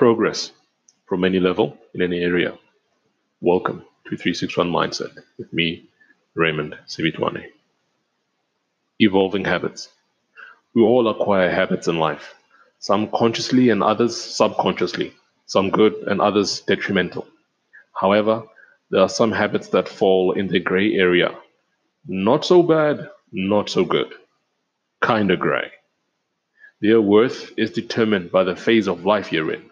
progress from any level in any area. Welcome to 361 Mindset with me, Raymond Sivitwane. Evolving habits. We all acquire habits in life, some consciously and others subconsciously, some good and others detrimental. However, there are some habits that fall in the gray area. Not so bad, not so good. Kinda gray. Their worth is determined by the phase of life you're in.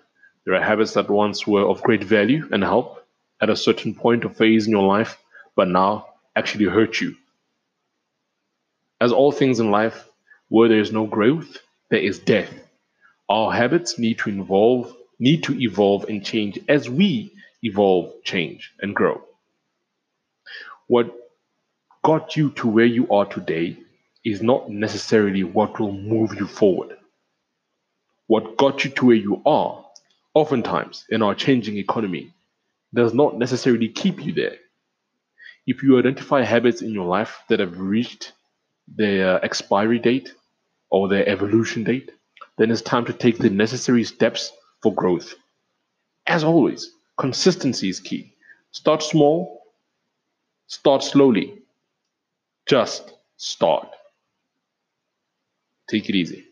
There are habits that once were of great value and help at a certain point or phase in your life, but now actually hurt you. As all things in life, where there is no growth, there is death. Our habits need to evolve, need to evolve and change as we evolve, change, and grow. What got you to where you are today is not necessarily what will move you forward. What got you to where you are oftentimes in our changing economy does not necessarily keep you there. If you identify habits in your life that have reached their expiry date or their evolution date, then it's time to take the necessary steps for growth. As always, consistency is key. Start small, start slowly. Just start. Take it easy.